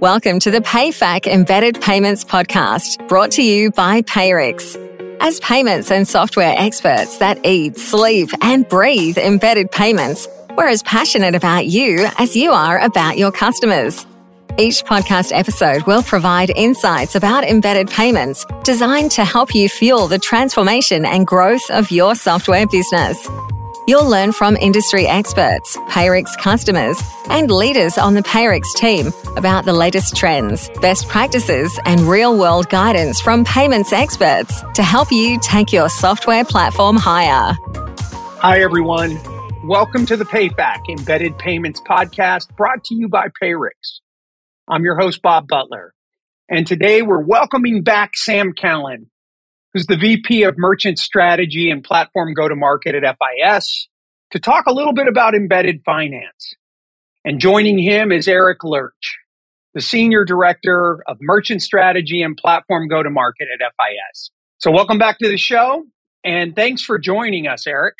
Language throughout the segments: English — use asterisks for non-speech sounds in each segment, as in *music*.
Welcome to the PayFac Embedded Payments Podcast, brought to you by Payrix. As payments and software experts that eat, sleep, and breathe embedded payments, we're as passionate about you as you are about your customers. Each podcast episode will provide insights about embedded payments designed to help you fuel the transformation and growth of your software business. You'll learn from industry experts, Payrix customers, and leaders on the Payrix team about the latest trends, best practices, and real world guidance from payments experts to help you take your software platform higher. Hi, everyone. Welcome to the PayFac Embedded Payments Podcast brought to you by Payrix. I'm your host, Bob Butler. And today we're welcoming back Sam Callan, who's the VP of Merchant Strategy and Platform Go to Market at FIS, to talk a little bit about embedded finance. And joining him is Eric Lurch, the Senior Director of Merchant Strategy and Platform Go to Market at FIS. So, welcome back to the show, and thanks for joining us, Eric.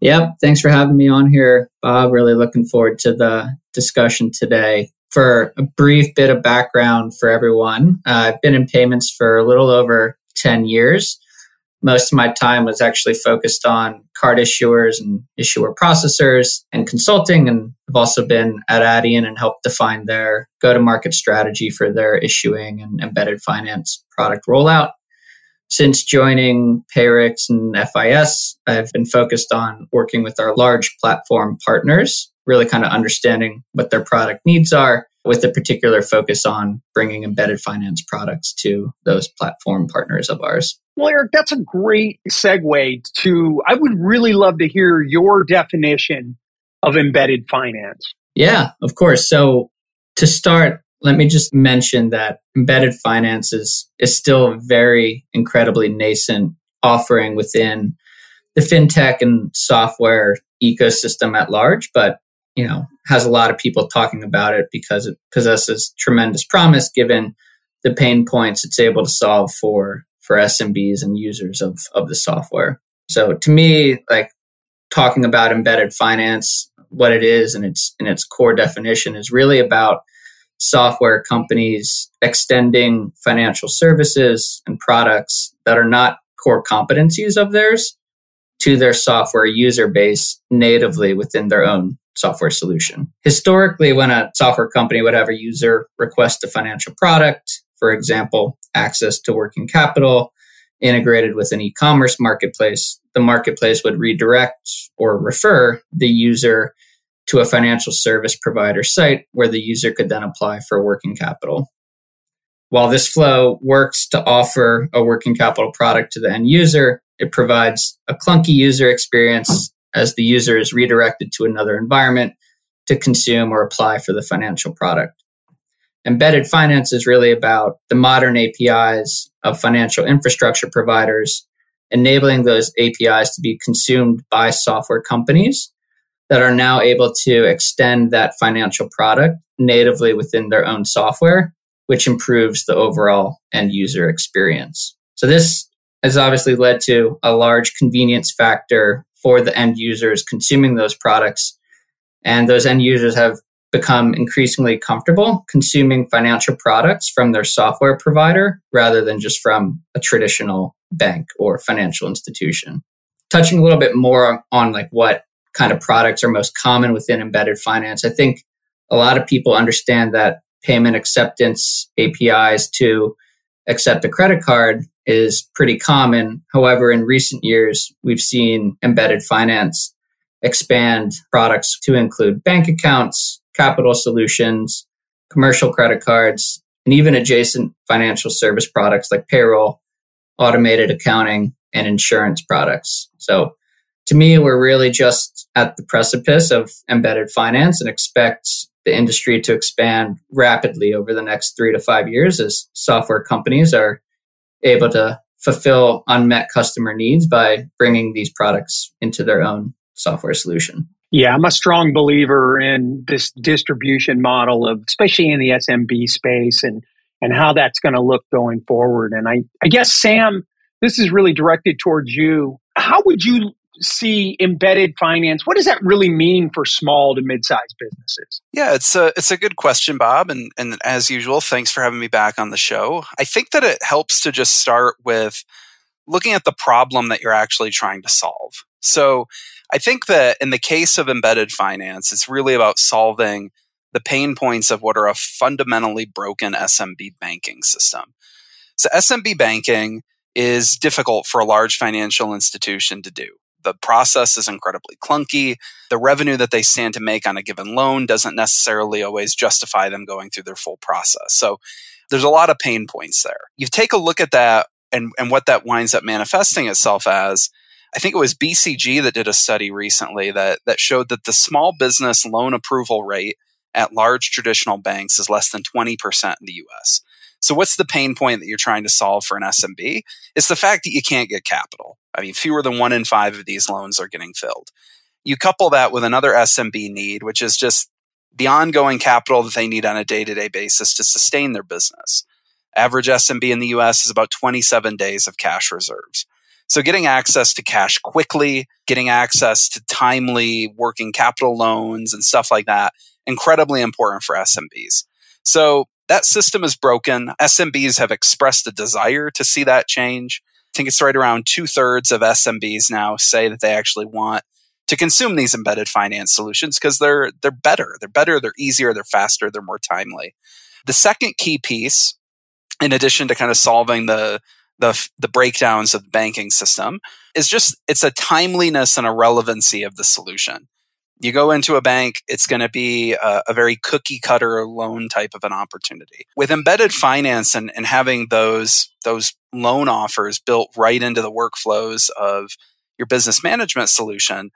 Yep, thanks for having me on here, Bob. Really looking forward to the discussion today for a brief bit of background for everyone, uh, I've been in payments for a little over 10 years. Most of my time was actually focused on card issuers and issuer processors and consulting. And I've also been at Adyen and helped define their go to market strategy for their issuing and embedded finance product rollout. Since joining Payrix and FIS, I've been focused on working with our large platform partners really kind of understanding what their product needs are with a particular focus on bringing embedded finance products to those platform partners of ours. Well, Eric, that's a great segue to I would really love to hear your definition of embedded finance. Yeah, of course. So to start, let me just mention that embedded finance is, is still a very incredibly nascent offering within the fintech and software ecosystem at large, but you know, has a lot of people talking about it because it possesses tremendous promise given the pain points it's able to solve for for SMBs and users of of the software. So to me, like talking about embedded finance, what it is and its in its core definition is really about software companies extending financial services and products that are not core competencies of theirs to their software user base natively within their own software solution. Historically, when a software company would have a user request a financial product, for example, access to working capital integrated with an e-commerce marketplace, the marketplace would redirect or refer the user to a financial service provider site where the user could then apply for working capital. While this flow works to offer a working capital product to the end user, it provides a clunky user experience as the user is redirected to another environment to consume or apply for the financial product. Embedded finance is really about the modern APIs of financial infrastructure providers, enabling those APIs to be consumed by software companies that are now able to extend that financial product natively within their own software, which improves the overall end user experience. So this has obviously led to a large convenience factor for the end users consuming those products. And those end users have become increasingly comfortable consuming financial products from their software provider rather than just from a traditional bank or financial institution. Touching a little bit more on like what kind of products are most common within embedded finance, I think a lot of people understand that payment acceptance APIs to accept a credit card is pretty common. However, in recent years, we've seen embedded finance expand products to include bank accounts, capital solutions, commercial credit cards, and even adjacent financial service products like payroll, automated accounting, and insurance products. So to me, we're really just at the precipice of embedded finance and expect the industry to expand rapidly over the next three to five years as software companies are able to fulfill unmet customer needs by bringing these products into their own software solution. Yeah, I'm a strong believer in this distribution model of especially in the SMB space and and how that's going to look going forward. And I I guess Sam, this is really directed towards you. How would you see embedded finance? What does that really mean for small to mid-sized businesses? Yeah, it's a it's a good question, Bob, and and as usual, thanks for having me back on the show. I think that it helps to just start with looking at the problem that you're actually trying to solve. So, I think that in the case of embedded finance, it's really about solving the pain points of what are a fundamentally broken SMB banking system. So, SMB banking is difficult for a large financial institution to do. The process is incredibly clunky. The revenue that they stand to make on a given loan doesn't necessarily always justify them going through their full process. So there's a lot of pain points there. You take a look at that and, and what that winds up manifesting itself as. I think it was BCG that did a study recently that, that showed that the small business loan approval rate at large traditional banks is less than 20% in the US. So what's the pain point that you're trying to solve for an SMB? It's the fact that you can't get capital. I mean, fewer than one in five of these loans are getting filled. You couple that with another SMB need, which is just the ongoing capital that they need on a day to day basis to sustain their business. Average SMB in the US is about 27 days of cash reserves. So getting access to cash quickly, getting access to timely working capital loans and stuff like that, incredibly important for SMBs. So that system is broken. SMBs have expressed a desire to see that change. I think it's right around two thirds of SMBs now say that they actually want to consume these embedded finance solutions because they're they're better. They're better, they're easier, they're faster, they're more timely. The second key piece, in addition to kind of solving the the, the breakdowns of the banking system, is just it's a timeliness and a relevancy of the solution. You go into a bank, it's going to be a, a, very cookie cutter loan type of an opportunity. With embedded finance and, and having those, those loan offers built right into the workflows of your business management solution,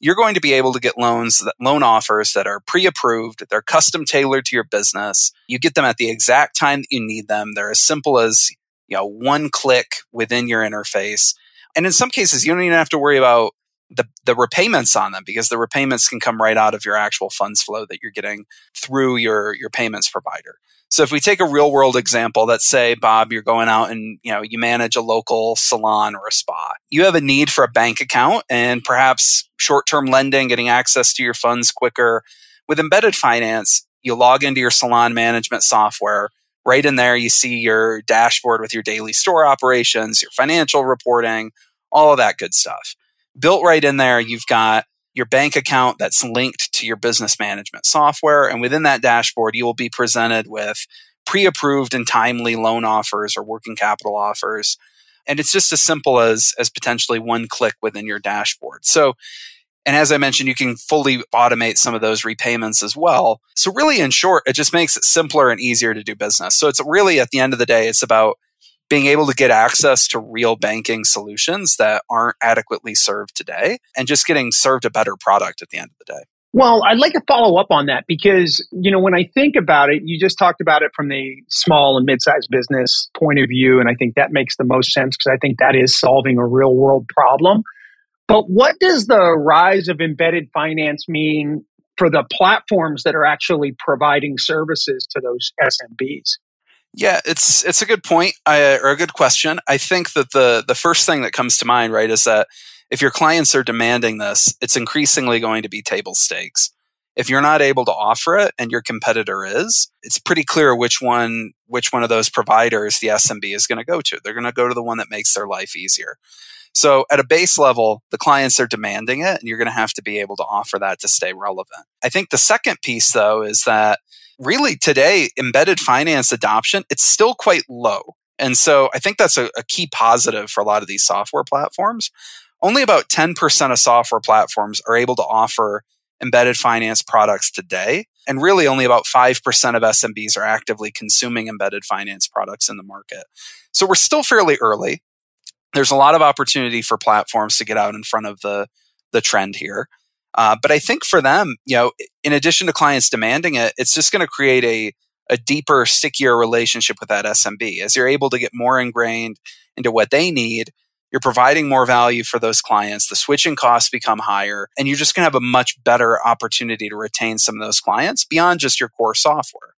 you're going to be able to get loans that loan offers that are pre-approved they're custom tailored to your business. You get them at the exact time that you need them. They're as simple as you know one click within your interface. And in some cases you don't even have to worry about the, the repayments on them because the repayments can come right out of your actual funds flow that you're getting through your, your payments provider. So if we take a real world example, let's say Bob, you're going out and you know you manage a local salon or a spa. You have a need for a bank account and perhaps short-term lending, getting access to your funds quicker. With embedded finance, you log into your salon management software. Right in there, you see your dashboard with your daily store operations, your financial reporting, all of that good stuff built right in there, you've got your bank account that's linked to your business management software. And within that dashboard, you will be presented with pre approved and timely loan offers or working capital offers. And it's just as simple as, as potentially one click within your dashboard. So, and as I mentioned, you can fully automate some of those repayments as well. So, really, in short, it just makes it simpler and easier to do business. So, it's really at the end of the day, it's about being able to get access to real banking solutions that aren't adequately served today and just getting served a better product at the end of the day. Well, I'd like to follow up on that because, you know, when I think about it, you just talked about it from the small and mid-sized business point of view. And I think that makes the most sense because I think that is solving a real world problem. But what does the rise of embedded finance mean for the platforms that are actually providing services to those SMBs? Yeah, it's it's a good point I, or a good question. I think that the the first thing that comes to mind, right, is that if your clients are demanding this, it's increasingly going to be table stakes. If you're not able to offer it and your competitor is, it's pretty clear which one which one of those providers the SMB is going to go to. They're going to go to the one that makes their life easier. So at a base level, the clients are demanding it and you're going to have to be able to offer that to stay relevant. I think the second piece though is that really today, embedded finance adoption, it's still quite low. And so I think that's a, a key positive for a lot of these software platforms. Only about 10% of software platforms are able to offer embedded finance products today. And really, only about 5% of SMBs are actively consuming embedded finance products in the market. So we're still fairly early. There's a lot of opportunity for platforms to get out in front of the, the trend here. Uh, but I think for them, you know, in addition to clients demanding it, it's just going to create a a deeper, stickier relationship with that SMB. As you're able to get more ingrained into what they need, you're providing more value for those clients. The switching costs become higher, and you're just going to have a much better opportunity to retain some of those clients beyond just your core software.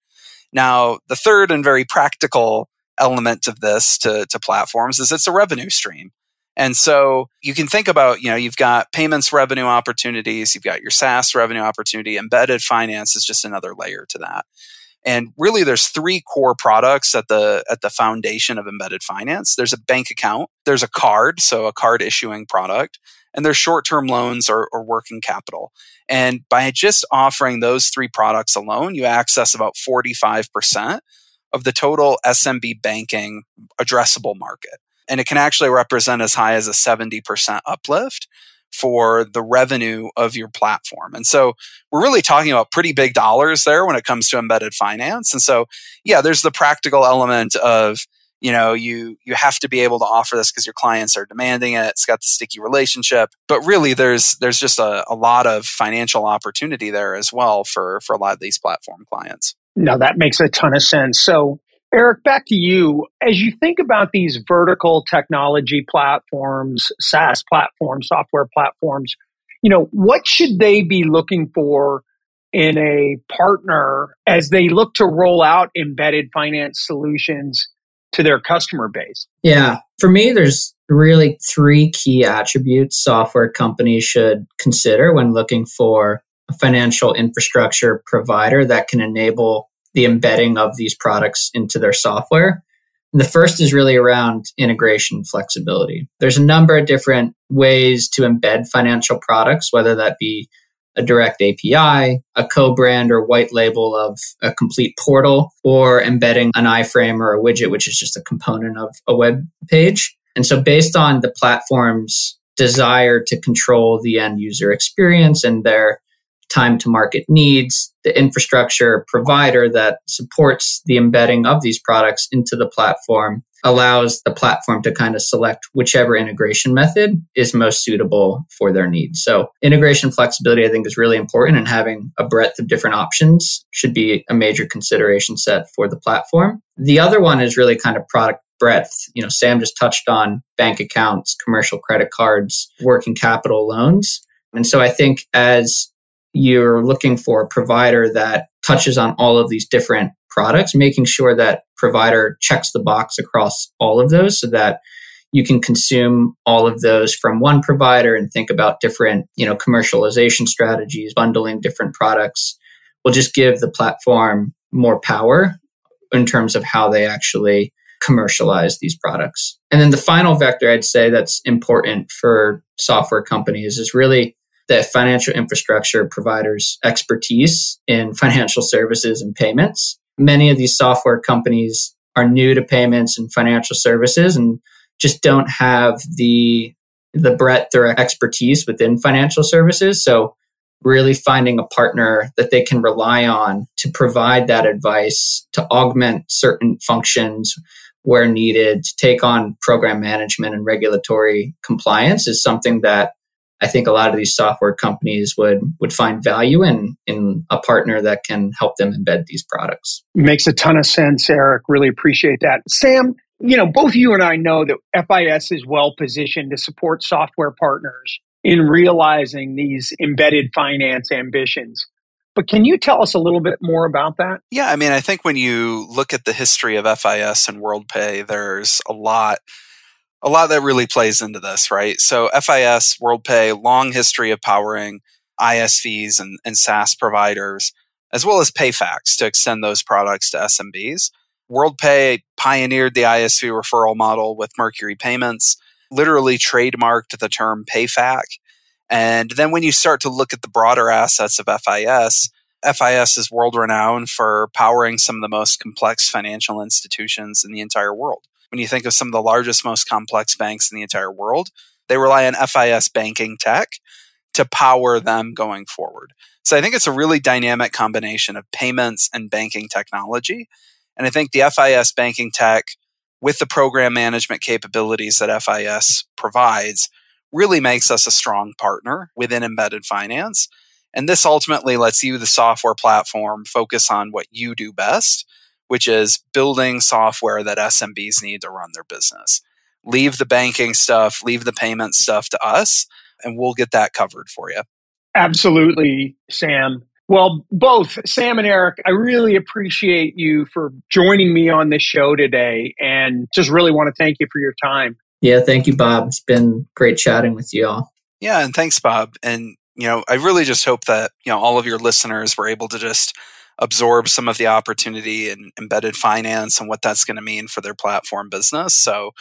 Now, the third and very practical element of this to, to platforms is it's a revenue stream. And so you can think about, you know, you've got payments revenue opportunities, you've got your SaaS revenue opportunity, embedded finance is just another layer to that. And really there's three core products at the at the foundation of embedded finance. There's a bank account, there's a card, so a card issuing product, and there's short-term loans or, or working capital. And by just offering those three products alone, you access about 45% of the total SMB banking addressable market. And it can actually represent as high as a 70% uplift for the revenue of your platform. And so we're really talking about pretty big dollars there when it comes to embedded finance. And so, yeah, there's the practical element of, you know, you you have to be able to offer this because your clients are demanding it. It's got the sticky relationship. But really there's there's just a, a lot of financial opportunity there as well for for a lot of these platform clients. No, that makes a ton of sense. So Eric, back to you. As you think about these vertical technology platforms, SaaS platforms, software platforms, you know, what should they be looking for in a partner as they look to roll out embedded finance solutions to their customer base? Yeah. For me, there's really three key attributes software companies should consider when looking for a financial infrastructure provider that can enable the embedding of these products into their software. And the first is really around integration flexibility. There's a number of different ways to embed financial products, whether that be a direct API, a co brand or white label of a complete portal, or embedding an iframe or a widget, which is just a component of a web page. And so, based on the platform's desire to control the end user experience and their time to market needs, the infrastructure provider that supports the embedding of these products into the platform allows the platform to kind of select whichever integration method is most suitable for their needs. So integration flexibility, I think, is really important and having a breadth of different options should be a major consideration set for the platform. The other one is really kind of product breadth. You know, Sam just touched on bank accounts, commercial credit cards, working capital loans. And so I think as you're looking for a provider that touches on all of these different products, making sure that provider checks the box across all of those so that you can consume all of those from one provider and think about different, you know, commercialization strategies, bundling different products will just give the platform more power in terms of how they actually commercialize these products. And then the final vector I'd say that's important for software companies is really that financial infrastructure providers expertise in *laughs* financial services and payments. Many of these software companies are new to payments and financial services and just don't have the the breadth or expertise within financial services. So really finding a partner that they can rely on to provide that advice, to augment certain functions where needed, to take on program management and regulatory compliance is something that I think a lot of these software companies would would find value in in a partner that can help them embed these products. Makes a ton of sense, Eric. Really appreciate that. Sam, you know, both you and I know that FIS is well positioned to support software partners in realizing these embedded finance ambitions. But can you tell us a little bit more about that? Yeah, I mean, I think when you look at the history of FIS and WorldPay, there's a lot a lot that really plays into this, right? So FIS, WorldPay, long history of powering ISVs and, and SaaS providers, as well as PayFacs to extend those products to SMBs. WorldPay pioneered the ISV referral model with Mercury Payments, literally trademarked the term PayFac. And then when you start to look at the broader assets of FIS, FIS is world renowned for powering some of the most complex financial institutions in the entire world when you think of some of the largest, most complex banks in the entire world, they rely on FIS banking tech to power them going forward. So I think it's a really dynamic combination of payments and banking technology. And I think the FIS banking tech with the program management capabilities that FIS provides really makes us a strong partner within embedded finance. And this ultimately lets you, the software platform, focus on what you do best which is building software that SMBs need to run their business. Leave the banking stuff, leave the payment stuff to us, and we'll get that covered for you. Absolutely, Sam. Well, both Sam and Eric, I really appreciate you for joining me on this show today and just really want to thank you for your time. Yeah, thank you, Bob. It's been great chatting with you all. Yeah, and thanks, Bob. And you know, I really just hope that you know all of your listeners were able to just absorb some of the opportunity in embedded finance and what that's going to mean for their platform business. So,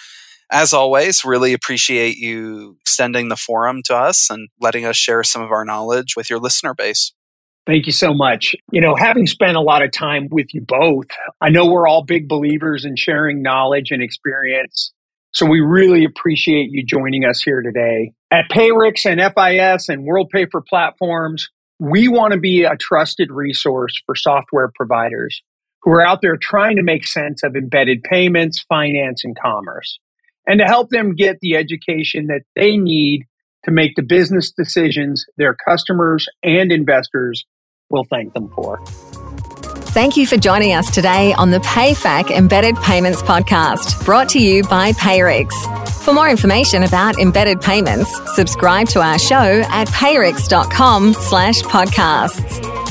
as always, really appreciate you extending the forum to us and letting us share some of our knowledge with your listener base. Thank you so much. You know, having spent a lot of time with you both, I know we're all big believers in sharing knowledge and experience. So we really appreciate you joining us here today. At Payrix and FIS and WorldPay for Platforms, we want to be a trusted resource for software providers who are out there trying to make sense of embedded payments, finance, and commerce, and to help them get the education that they need to make the business decisions their customers and investors will thank them for. Thank you for joining us today on the PayFac Embedded Payments Podcast, brought to you by Payrix. For more information about embedded payments, subscribe to our show at payrix.com slash podcasts.